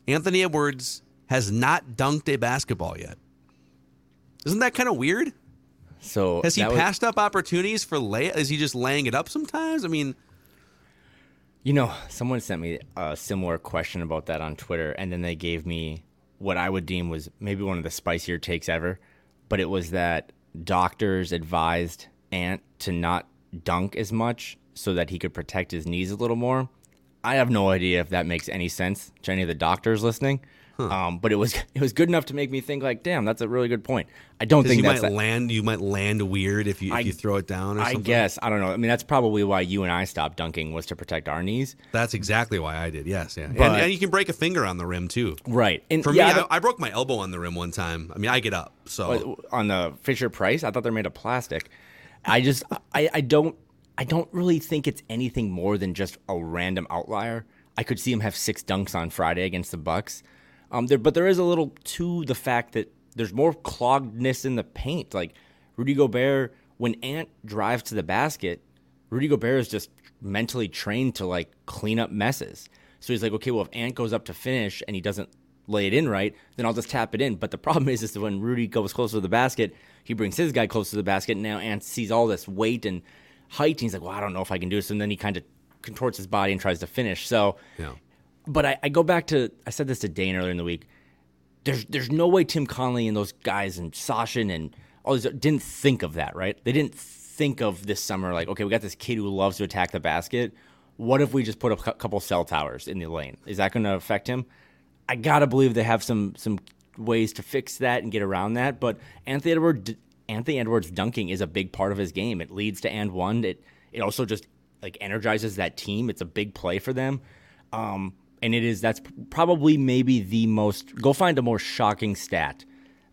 Anthony Edwards has not dunked a basketball yet. Isn't that kind of weird? So Has he that was- passed up opportunities for lay? Is he just laying it up sometimes? I mean, You know, someone sent me a similar question about that on Twitter, and then they gave me what I would deem was maybe one of the spicier takes ever. But it was that doctors advised Ant to not dunk as much so that he could protect his knees a little more. I have no idea if that makes any sense to any of the doctors listening. Um, but it was it was good enough to make me think like, damn, that's a really good point. I don't think you that's might that- land, you might land weird if you if I- you throw it down. Or I something. guess I don't know. I mean, that's probably why you and I stopped dunking was to protect our knees. that's exactly why I did. Yes, yeah, and, But- and you can break a finger on the rim too. Right. And For yeah, me, I I, broke my elbow on the rim one time. I mean, I get up, so on the Fisher Price. I thought they're made of plastic. I just I, I don't I don't really think it's anything more than just a random outlier. I could see him have six dunks on Friday against the Bucks. Um, there, but there is a little to the fact that there's more cloggedness in the paint. Like Rudy Gobert, when Ant drives to the basket, Rudy Gobert is just mentally trained to like clean up messes. So he's like, okay, well, if Ant goes up to finish and he doesn't lay it in right, then I'll just tap it in. But the problem is, is that when Rudy goes closer to the basket, he brings his guy close to the basket. And now Ant sees all this weight and height. And he's like, well, I don't know if I can do this. And then he kind of contorts his body and tries to finish. So, yeah. But I, I go back to I said this to Dane earlier in the week. There's there's no way Tim Connolly and those guys and Sachin and all these didn't think of that, right? They didn't think of this summer like, okay, we got this kid who loves to attack the basket. What if we just put a cou- couple cell towers in the lane? Is that going to affect him? I gotta believe they have some some ways to fix that and get around that. But Anthony Edwards Anthony Edwards dunking is a big part of his game. It leads to and one. It it also just like energizes that team. It's a big play for them. Um, and it is that's probably maybe the most go find a more shocking stat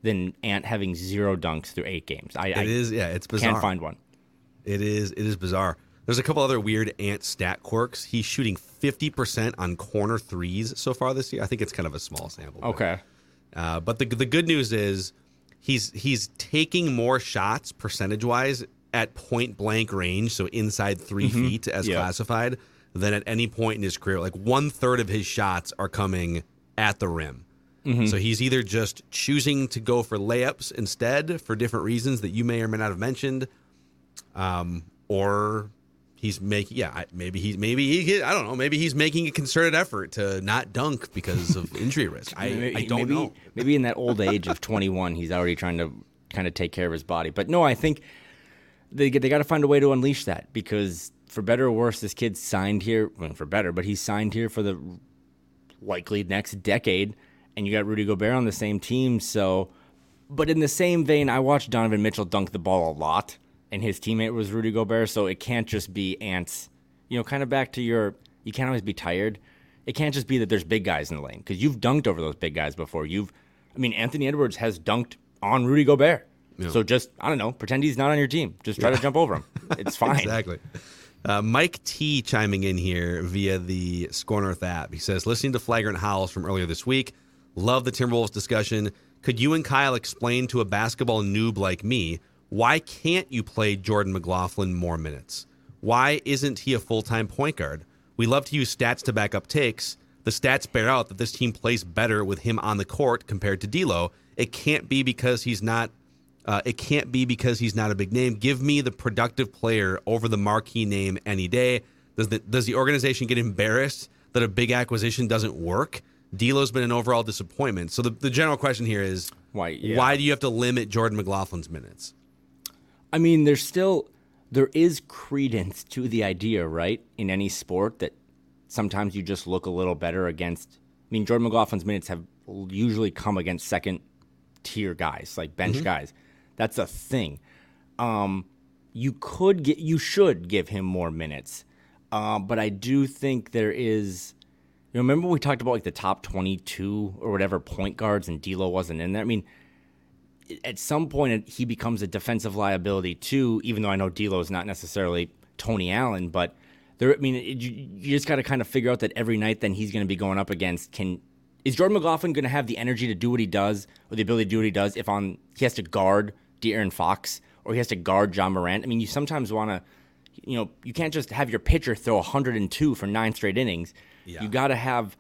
than Ant having zero dunks through eight games. I, I It is, yeah, it's bizarre. can't find one. It is it is bizarre. There's a couple other weird ant stat quirks. He's shooting 50% on corner threes so far this year. I think it's kind of a small sample. but- Okay. Uh, but the the good news is he's he's taking more shots percentage wise at point blank range, so inside 3 feet as Yeah. classified, than at any point in his career. Like one third of his shots are coming at the rim. So he's either just choosing to go for layups instead for different reasons that you may or may not have mentioned, um, or he's making yeah maybe he's maybe he I don't know maybe he's making a concerted effort to not dunk because of injury risk. I, I don't maybe, know. Maybe in that old age of 21, he's already trying to kind of take care of his body. But no, I think they they got to find a way to unleash that because for better or worse, this kid signed here. Well, for better, but he signed here for the likely next decade, and you got Rudy Gobert on the same team. So, but in the same vein, I watched Donovan Mitchell dunk the ball a lot, and his teammate was Rudy Gobert. So it can't just be ants. You know, kind of back to your. You can't always be tired. It can't just be that there's big guys in the lane because you've dunked over those big guys before. You've, I mean, Anthony Edwards has dunked on Rudy Gobert. So just I don't know, pretend he's not on your team. Just try to jump over him. It's fine. Exactly. Uh, Mike T chiming in here via the Score North app. He says, listening to Flagrant Howls from earlier this week, love the Timberwolves discussion. Could you and Kyle explain to a basketball noob like me why can't you play Jordan McLaughlin more minutes? Why isn't he a full time point guard? We love to use stats to back up takes. The stats bear out that this team plays better with him on the court compared to D'Lo. It can't be because he's not uh, it can't be because he's not a big name. Give me the productive player over the marquee name any day. Does the does the organization get embarrassed that a big acquisition doesn't work? D'Lo's been an overall disappointment. So the, the general question here is Why- yeah. why do you have to limit Jordan McLaughlin's minutes? I mean, there's still there is credence to the idea, right? In any sport that sometimes you just look a little better against. I mean, Jordan McLaughlin's minutes have usually come against second tier guys, like bench guys. That's a thing. Um, you could get, you should give him more minutes, um, but I do think there is. You remember we talked about like the top twenty-two or whatever point guards, and D'Lo wasn't in there. I mean, at some point he becomes a defensive liability too. Even though I know D'Lo is not necessarily Tony Allen, but there. I mean, it, you, you just got to kind of figure out that every night then he's going to be going up against. Can is Jordan McLaughlin going to have the energy to do what he does or the ability to do what he does if on he has to guard De'Aaron Fox or he has to guard Ja Morant? I mean, you sometimes want to. You know, you can't just have your pitcher throw 102 for nine straight innings. You got to have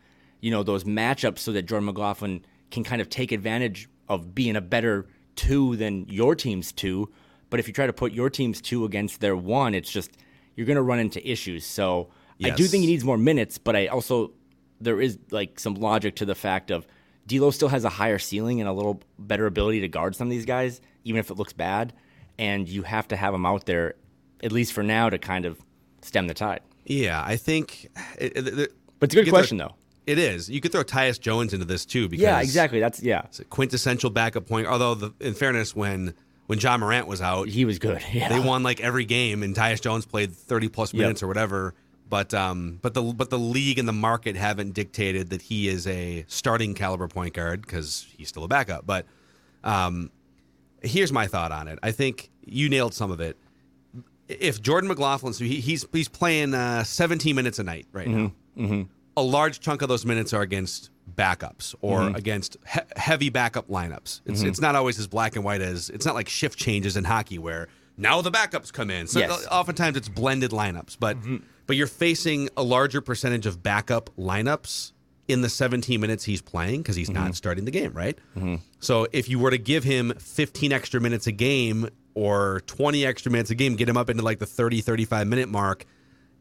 you know, those matchups so that Jordan McLaughlin can kind of take advantage of being a better two than your team's two. But if you try to put your team's two against their one, it's just you're going to run into issues. So I do think he needs more minutes, but I also there is like some logic to the fact of D'Lo still has a higher ceiling and a little better ability to guard some of these guys, even if it looks bad. And you have to have him out there, at least for now, to kind of stem the tide. Yeah, I think. It, it, it- But it's a good question, throw- though. It is. You could throw Tyus Jones into this too because Yeah, exactly. That's yeah. it's a quintessential backup point. Although, the, in fairness, when when Ja Morant was out, He was good. Yeah. they won like every game, and Tyus Jones played thirty plus minutes or whatever. But um, but the but the league and the market haven't dictated that he is a starting caliber point guard because he's still a backup. But um, here's my thought on it. I think you nailed some of it. If Jordan McLaughlin, so he, he's he's playing uh, 17 minutes a night right mm-hmm. now. Mm-hmm. A large chunk of those minutes are against backups or mm-hmm. against he- heavy backup lineups. It's it's not always as black and white as it's not like shift changes in hockey where now the backups come in. So Yes. Uh, oftentimes it's blended lineups, but but you're facing a larger percentage of backup lineups in the 17 minutes he's playing because he's not starting the game, right? So if you were to give him 15 extra minutes a game or 20 extra minutes a game, get him up into like the 30 35 minute mark,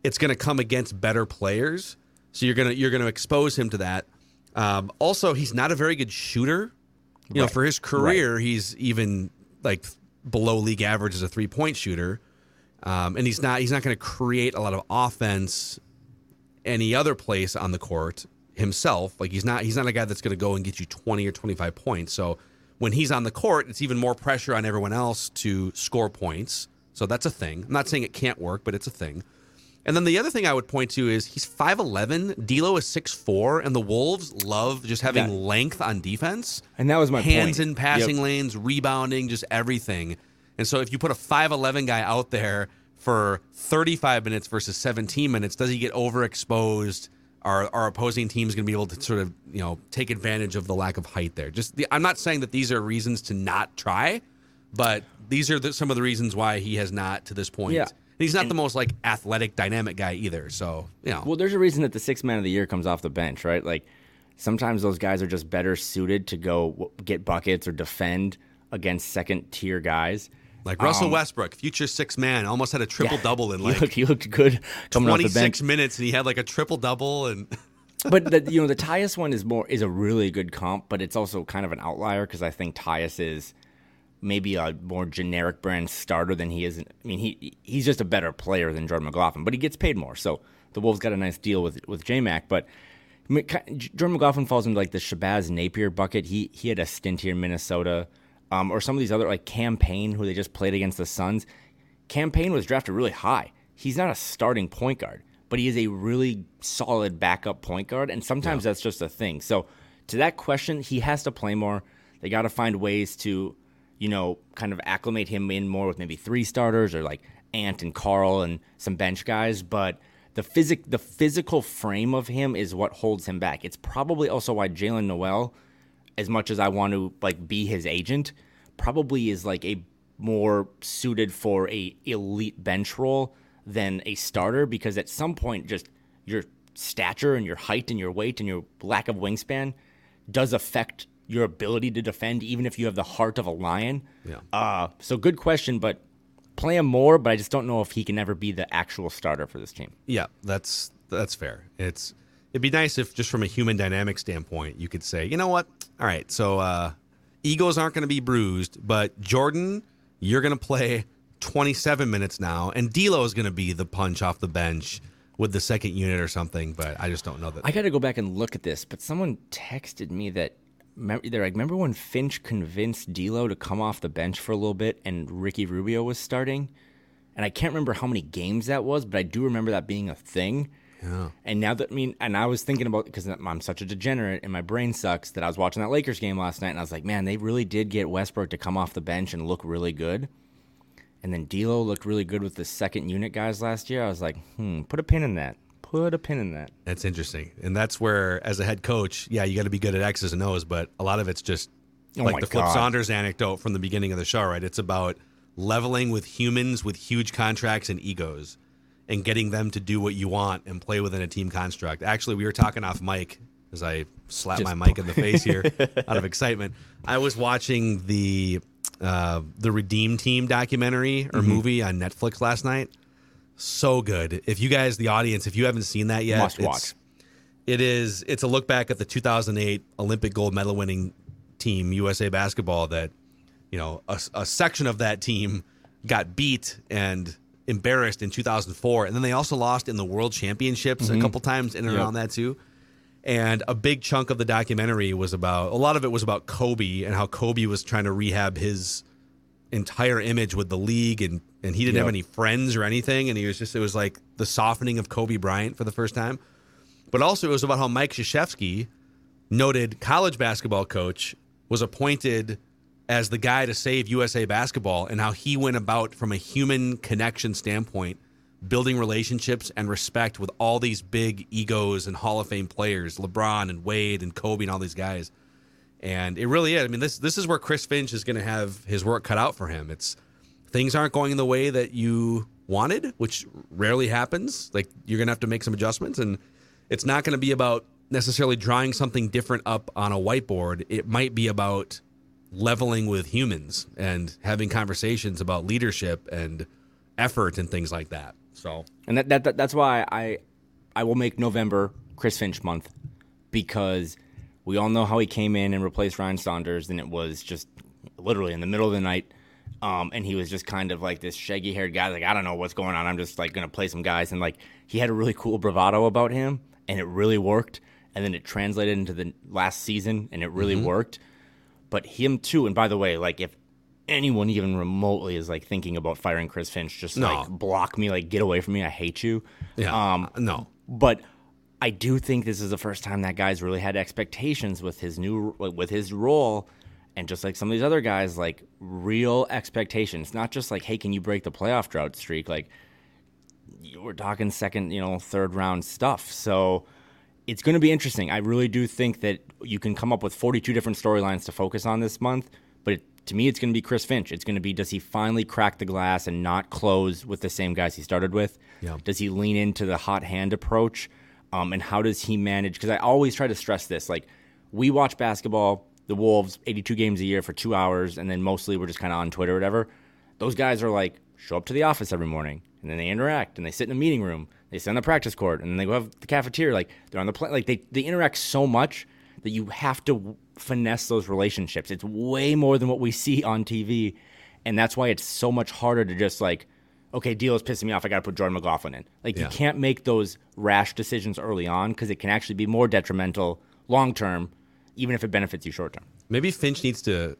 it's going to come against better players. So you're going to you're going to expose him to that. Um, also, he's not a very good shooter. You know, for his career, he's even like below league average as a three point shooter, um, and he's not he's not going to create a lot of offense any other place on the court himself. Like he's not he's not a guy that's going to go and get you 20 or 25 points. So when he's on the court, it's even more pressure on everyone else to score points. So that's a thing. I'm not saying it can't work, but it's a thing. And then the other thing I would point to is he's 5'11, D'Lo is 6'4, and the Wolves love just having Yeah. length on defense. And that was my Hands point. in passing Yep. lanes, rebounding, just everything. And so if you put a 5'11 guy out there for 35 minutes versus 17 minutes, does he get overexposed? Are, are opposing teams going to be able to sort of, you know, take advantage of the lack of height there? Just the, I'm not saying that these are reasons to not try, but these are the, some of the reasons why he has not to this point. Yeah. He's not the most like athletic, dynamic guy either. So, you know, Well, there's a reason that the sixth man of the year comes off the bench, right? Like sometimes those guys are just better suited to go get buckets or defend against second tier guys. Like Russell um, Westbrook, future six man, almost had a triple double in He like looked, he looked good coming off the 26 bench. minutes, and he had like a triple double. And but the, you know the Tyus one is more is a really good comp, but it's also kind of an outlier because I think Tyus is maybe a more generic brand starter than he is. I mean, he he's just a better player than Jordan McLaughlin, but he gets paid more. So the Wolves got a nice deal with with J Mac, but. I mean, ki- Jordan McLaughlin falls into like the Shabazz Napier bucket. He he had a stint here in Minnesota, um, or some of these other like Cam Payne, who they just played against the Suns. Cam Payne was drafted really high. He's not a starting point guard, but he is a really solid backup point guard, and sometimes that's just a thing. So, to that question, he has to play more. They got to find ways to, you know, kind of acclimate him in more with maybe three starters or like Ant and Karl and some bench guys. But the physic, the physical frame of him is what holds him back. It's probably also why Jaylen Nowell, as much as I want to like be his agent, probably is like a more suited for a elite bench role than a starter because at some point just your stature and your height and your weight and your lack of wingspan does affect your ability to defend even if you have the heart of a lion. Yeah. Uh so good question but play him more but I just don't know if he can ever be the actual starter for this team. yeah, that's that's fair. It's it'd be nice if just from a human dynamic standpoint, you could say, you know what? All right, so uh, egos aren't going to be bruised, but Jordan, you're going to play 27 minutes now, and D'Lo is going to be the punch off the bench with the second unit or something. But I just don't know that. I got to go back and look at this, but someone texted me that they're like, remember when Finch convinced D'Lo to come off the bench for a little bit and Ricky Rubio was starting? And I can't remember how many games that was, but I do remember that being a thing. Yeah. And now that I mean, and I was thinking about because I'm such a degenerate and my brain sucks that I was watching that Lakers game last night and I was like, man, they really did get Westbrook to come off the bench and look really good. And then D'Lo looked really good with the second unit guys last year. I was like, hmm, put a pin in that. Put a pin in that. That's interesting, and that's where, as a head coach, yeah, you got to be good at X's and O's, but a lot of it's just Oh like the Flip God. Saunders anecdote from the beginning of the show, right? It's about leveling with humans with huge contracts and egos, and getting them to do what you want and play within a team construct. Actually, we were talking off mic as I slap my mic in the face here out of excitement. I was watching the uh, the Redeem Team documentary or Mm-hmm. movie on Netflix last night. So good. If you guys, the audience, if you haven't seen that yet, Must watch. It is. It's a look back at the 2008 Olympic gold medal winning team, USA basketball. That you know, a, a section of that team got beat and embarrassed in 2004, and then they also lost in the World Championships a mm-hmm. couple times in and Yep. around that too. And a big chunk of the documentary was about a lot of it was about Kobe and how Kobe was trying to rehab his entire image with the league and and he didn't have any friends or anything and he was just it was like the softening of Kobe Bryant for the first time. But also it was about how Mike Krzyzewski, noted college basketball coach, was appointed as the guy to save USA basketball and how he went about from a human connection standpoint building relationships and respect with all these big egos and Hall of Fame players, LeBron and Wade and Kobe and all these guys. And it really is. I mean, this this is where Chris Finch is going to have his work cut out for him. It's things aren't going the way that you wanted, which rarely happens. Like you're going to have to make some adjustments, and it's not going to be about necessarily drawing something different up on a whiteboard. It might be about leveling with humans and having conversations about leadership and effort and things like that. So And that, that, that that's why I I will make November Chris Finch month because we all know how he came in and replaced Ryan Saunders and it was just literally in the middle of the night. Um, and he was just kind of like this shaggy haired guy, like, I don't know what's going on. I'm just like gonna play some guys and like he had a really cool bravado about him and it really worked. And then it translated into the last season and it really worked. But him too, and by the way, like if anyone even remotely is like thinking about firing Chris Finch, just No. like block me, like get away from me. I hate you. yeah, Um, no, but I do think this is the first time that guy's really had expectations with his new with his role, and just like some of these other guys, like real expectations, not just like, hey, can you break the playoff drought streak? Like you- we're talking second, you know, third round stuff. So it's going to be interesting. I really do think that you can come up with 42 different storylines to focus on this month, but it, to me, it's going to be Chris Finch. It's going to be does he finally crack the glass and not close with the same guys he started with? Yeah. Does he lean into the hot hand approach? Um, and how does he manage? Because I always try to stress this. Like, we watch basketball, the Wolves, 82 games a year for two hours, and then mostly we're just kind of on Twitter or whatever. Those guys are like, show up to the office every morning, and then they interact, and they sit in a meeting room, they sit on the practice court, and they go have the cafeteria. Like, they're on the plane. Like, they, they interact so much that you have to finesse those relationships. It's way more than what we see on TV. And that's why it's so much harder to just like, okay, D'Lo is pissing me off. I got to put Jordan McLaughlin in. Like, Yeah. you can't make those rash decisions early on because it can actually be more detrimental long term, even if it benefits you short term. Maybe Finch needs to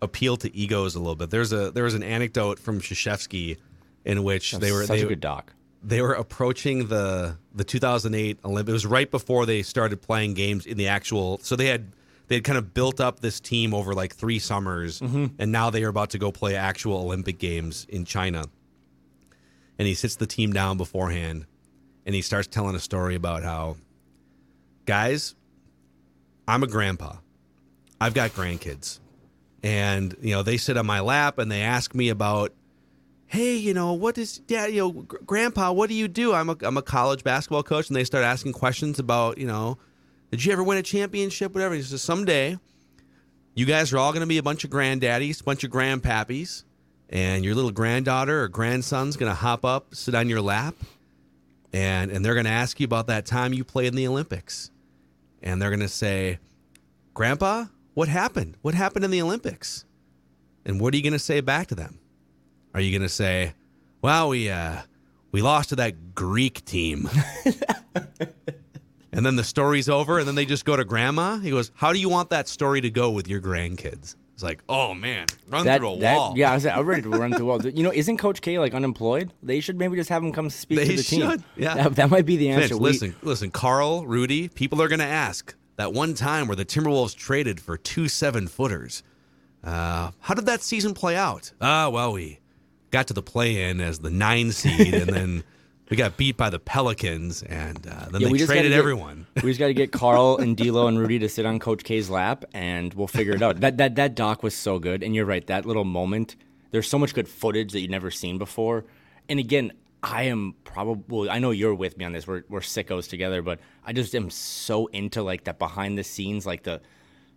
appeal to egos a little bit. There's a there was an anecdote from Krzyzewski in which they were such they, a good doc. They were approaching the the 2008 Olympics. It was right before they started playing games in the actual. So they had they had kind of built up this team over like three summers, mm-hmm. and now they are about to go play actual Olympic games in China. And he sits the team down beforehand, and he starts telling a story about how, guys, I'm a grandpa. I've got grandkids. And, you know, they sit on my lap and they ask me about, hey, you know, what is, yeah, you know, gr- grandpa, what do you do? I'm a, I'm a college basketball coach. And they start asking questions about, you know, did you ever win a championship, whatever. He says, someday you guys are all going to be a bunch of granddaddies, a bunch of grandpappies, and your little granddaughter or grandson's going to hop up, sit on your lap, and, and they're going to ask you about that time you played in the Olympics. And they're going to say, Grandpa, what happened? What happened in the Olympics? And what are you going to say back to them? Are you going to say, "Well, we uh, we lost to that Greek team," and then the story's over, and then they just go to Grandma? He goes, "How do you want that story to go with your grandkids?" It's like, "Oh man, run That, through a that- wall." yeah, I was I'm ready to run through a wall. You know, isn't Coach K like unemployed? They should maybe just have him come speak They to the team. should, yeah. that, that might be the answer. Finch, We- listen, listen, Karl, Rudy, people are going to ask that one time where the Timberwolves traded for two seven footers. Uh, how did that season play out? Ah, well, we got to the play in as the nine seed, and then we got beat by the Pelicans, and uh, then Yeah, they traded get- everyone. we just got to get Karl and D'Lo and Rudy to sit on Coach K's lap, and we'll figure it out. That that that doc was so good, and you're right. That little moment, there's so much good footage that you've never seen before. And again, I am probably I know you're with me on this. We're we're sickos together, but I just am so into like that behind the scenes, like the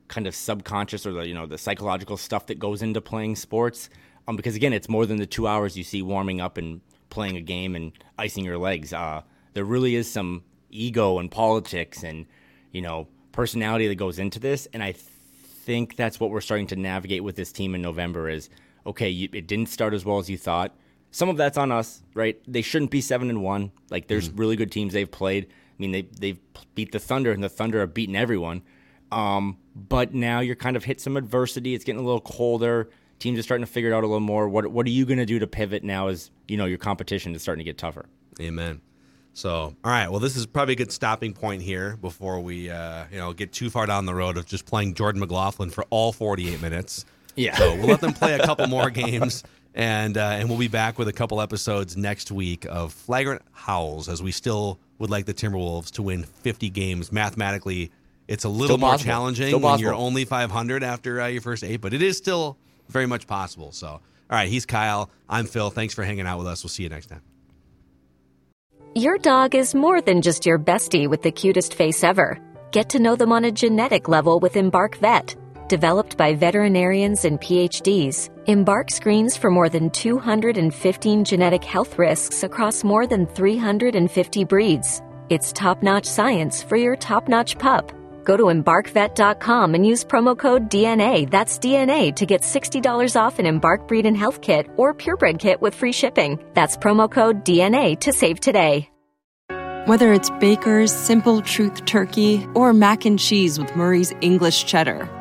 kind of subconscious or the you know the psychological stuff that goes into playing sports. Um, because again, it's more than the two hours you see warming up and playing a game and icing your legs. Uh, there really is some ego and politics and you know personality that goes into this, and I think that's what we're starting to navigate with this team in November. Is okay, you, it didn't start as well as you thought some of that's on us, right? They shouldn't be seven and one. Like there's mm. really good teams they've played. I mean, they they've beat the Thunder, and the Thunder have beaten everyone. Um, but now you're kind of hit some adversity. It's getting a little colder. Teams are starting to figure it out a little more. What what are you going to do to pivot now? As you know, your competition is starting to get tougher. Amen. So, all right. Well, this is probably a good stopping point here before we, uh, you know, get too far down the road of just playing Jordan McLaughlin for all 48 minutes. Yeah. So we'll let them play a couple more games and uh, and we'll be back with a couple episodes next week of flagrant howls as we still would like the Timberwolves to win 50 games mathematically. It's a little still more possible. challenging still when possible. you're only 500 after uh, your first eight, but it is still very much possible. So, all right, he's Kyle. I'm Phil. Thanks for hanging out with us. We'll see you next time. Your dog is more than just your bestie with the cutest face ever. Get to know them on a genetic level with Embark Vet. Developed by veterinarians and PhDs, Embark screens for more than 215 genetic health risks across more than 350 breeds. It's top notch science for your top notch pup. Go to embarkvet.com and use promo code DNA, that's DNA, to get $60 off an Embark Breed and Health Kit or Purebred Kit with free shipping. That's promo code DNA to save today. Whether it's Baker's Simple Truth Turkey or mac and cheese with Murray's English Cheddar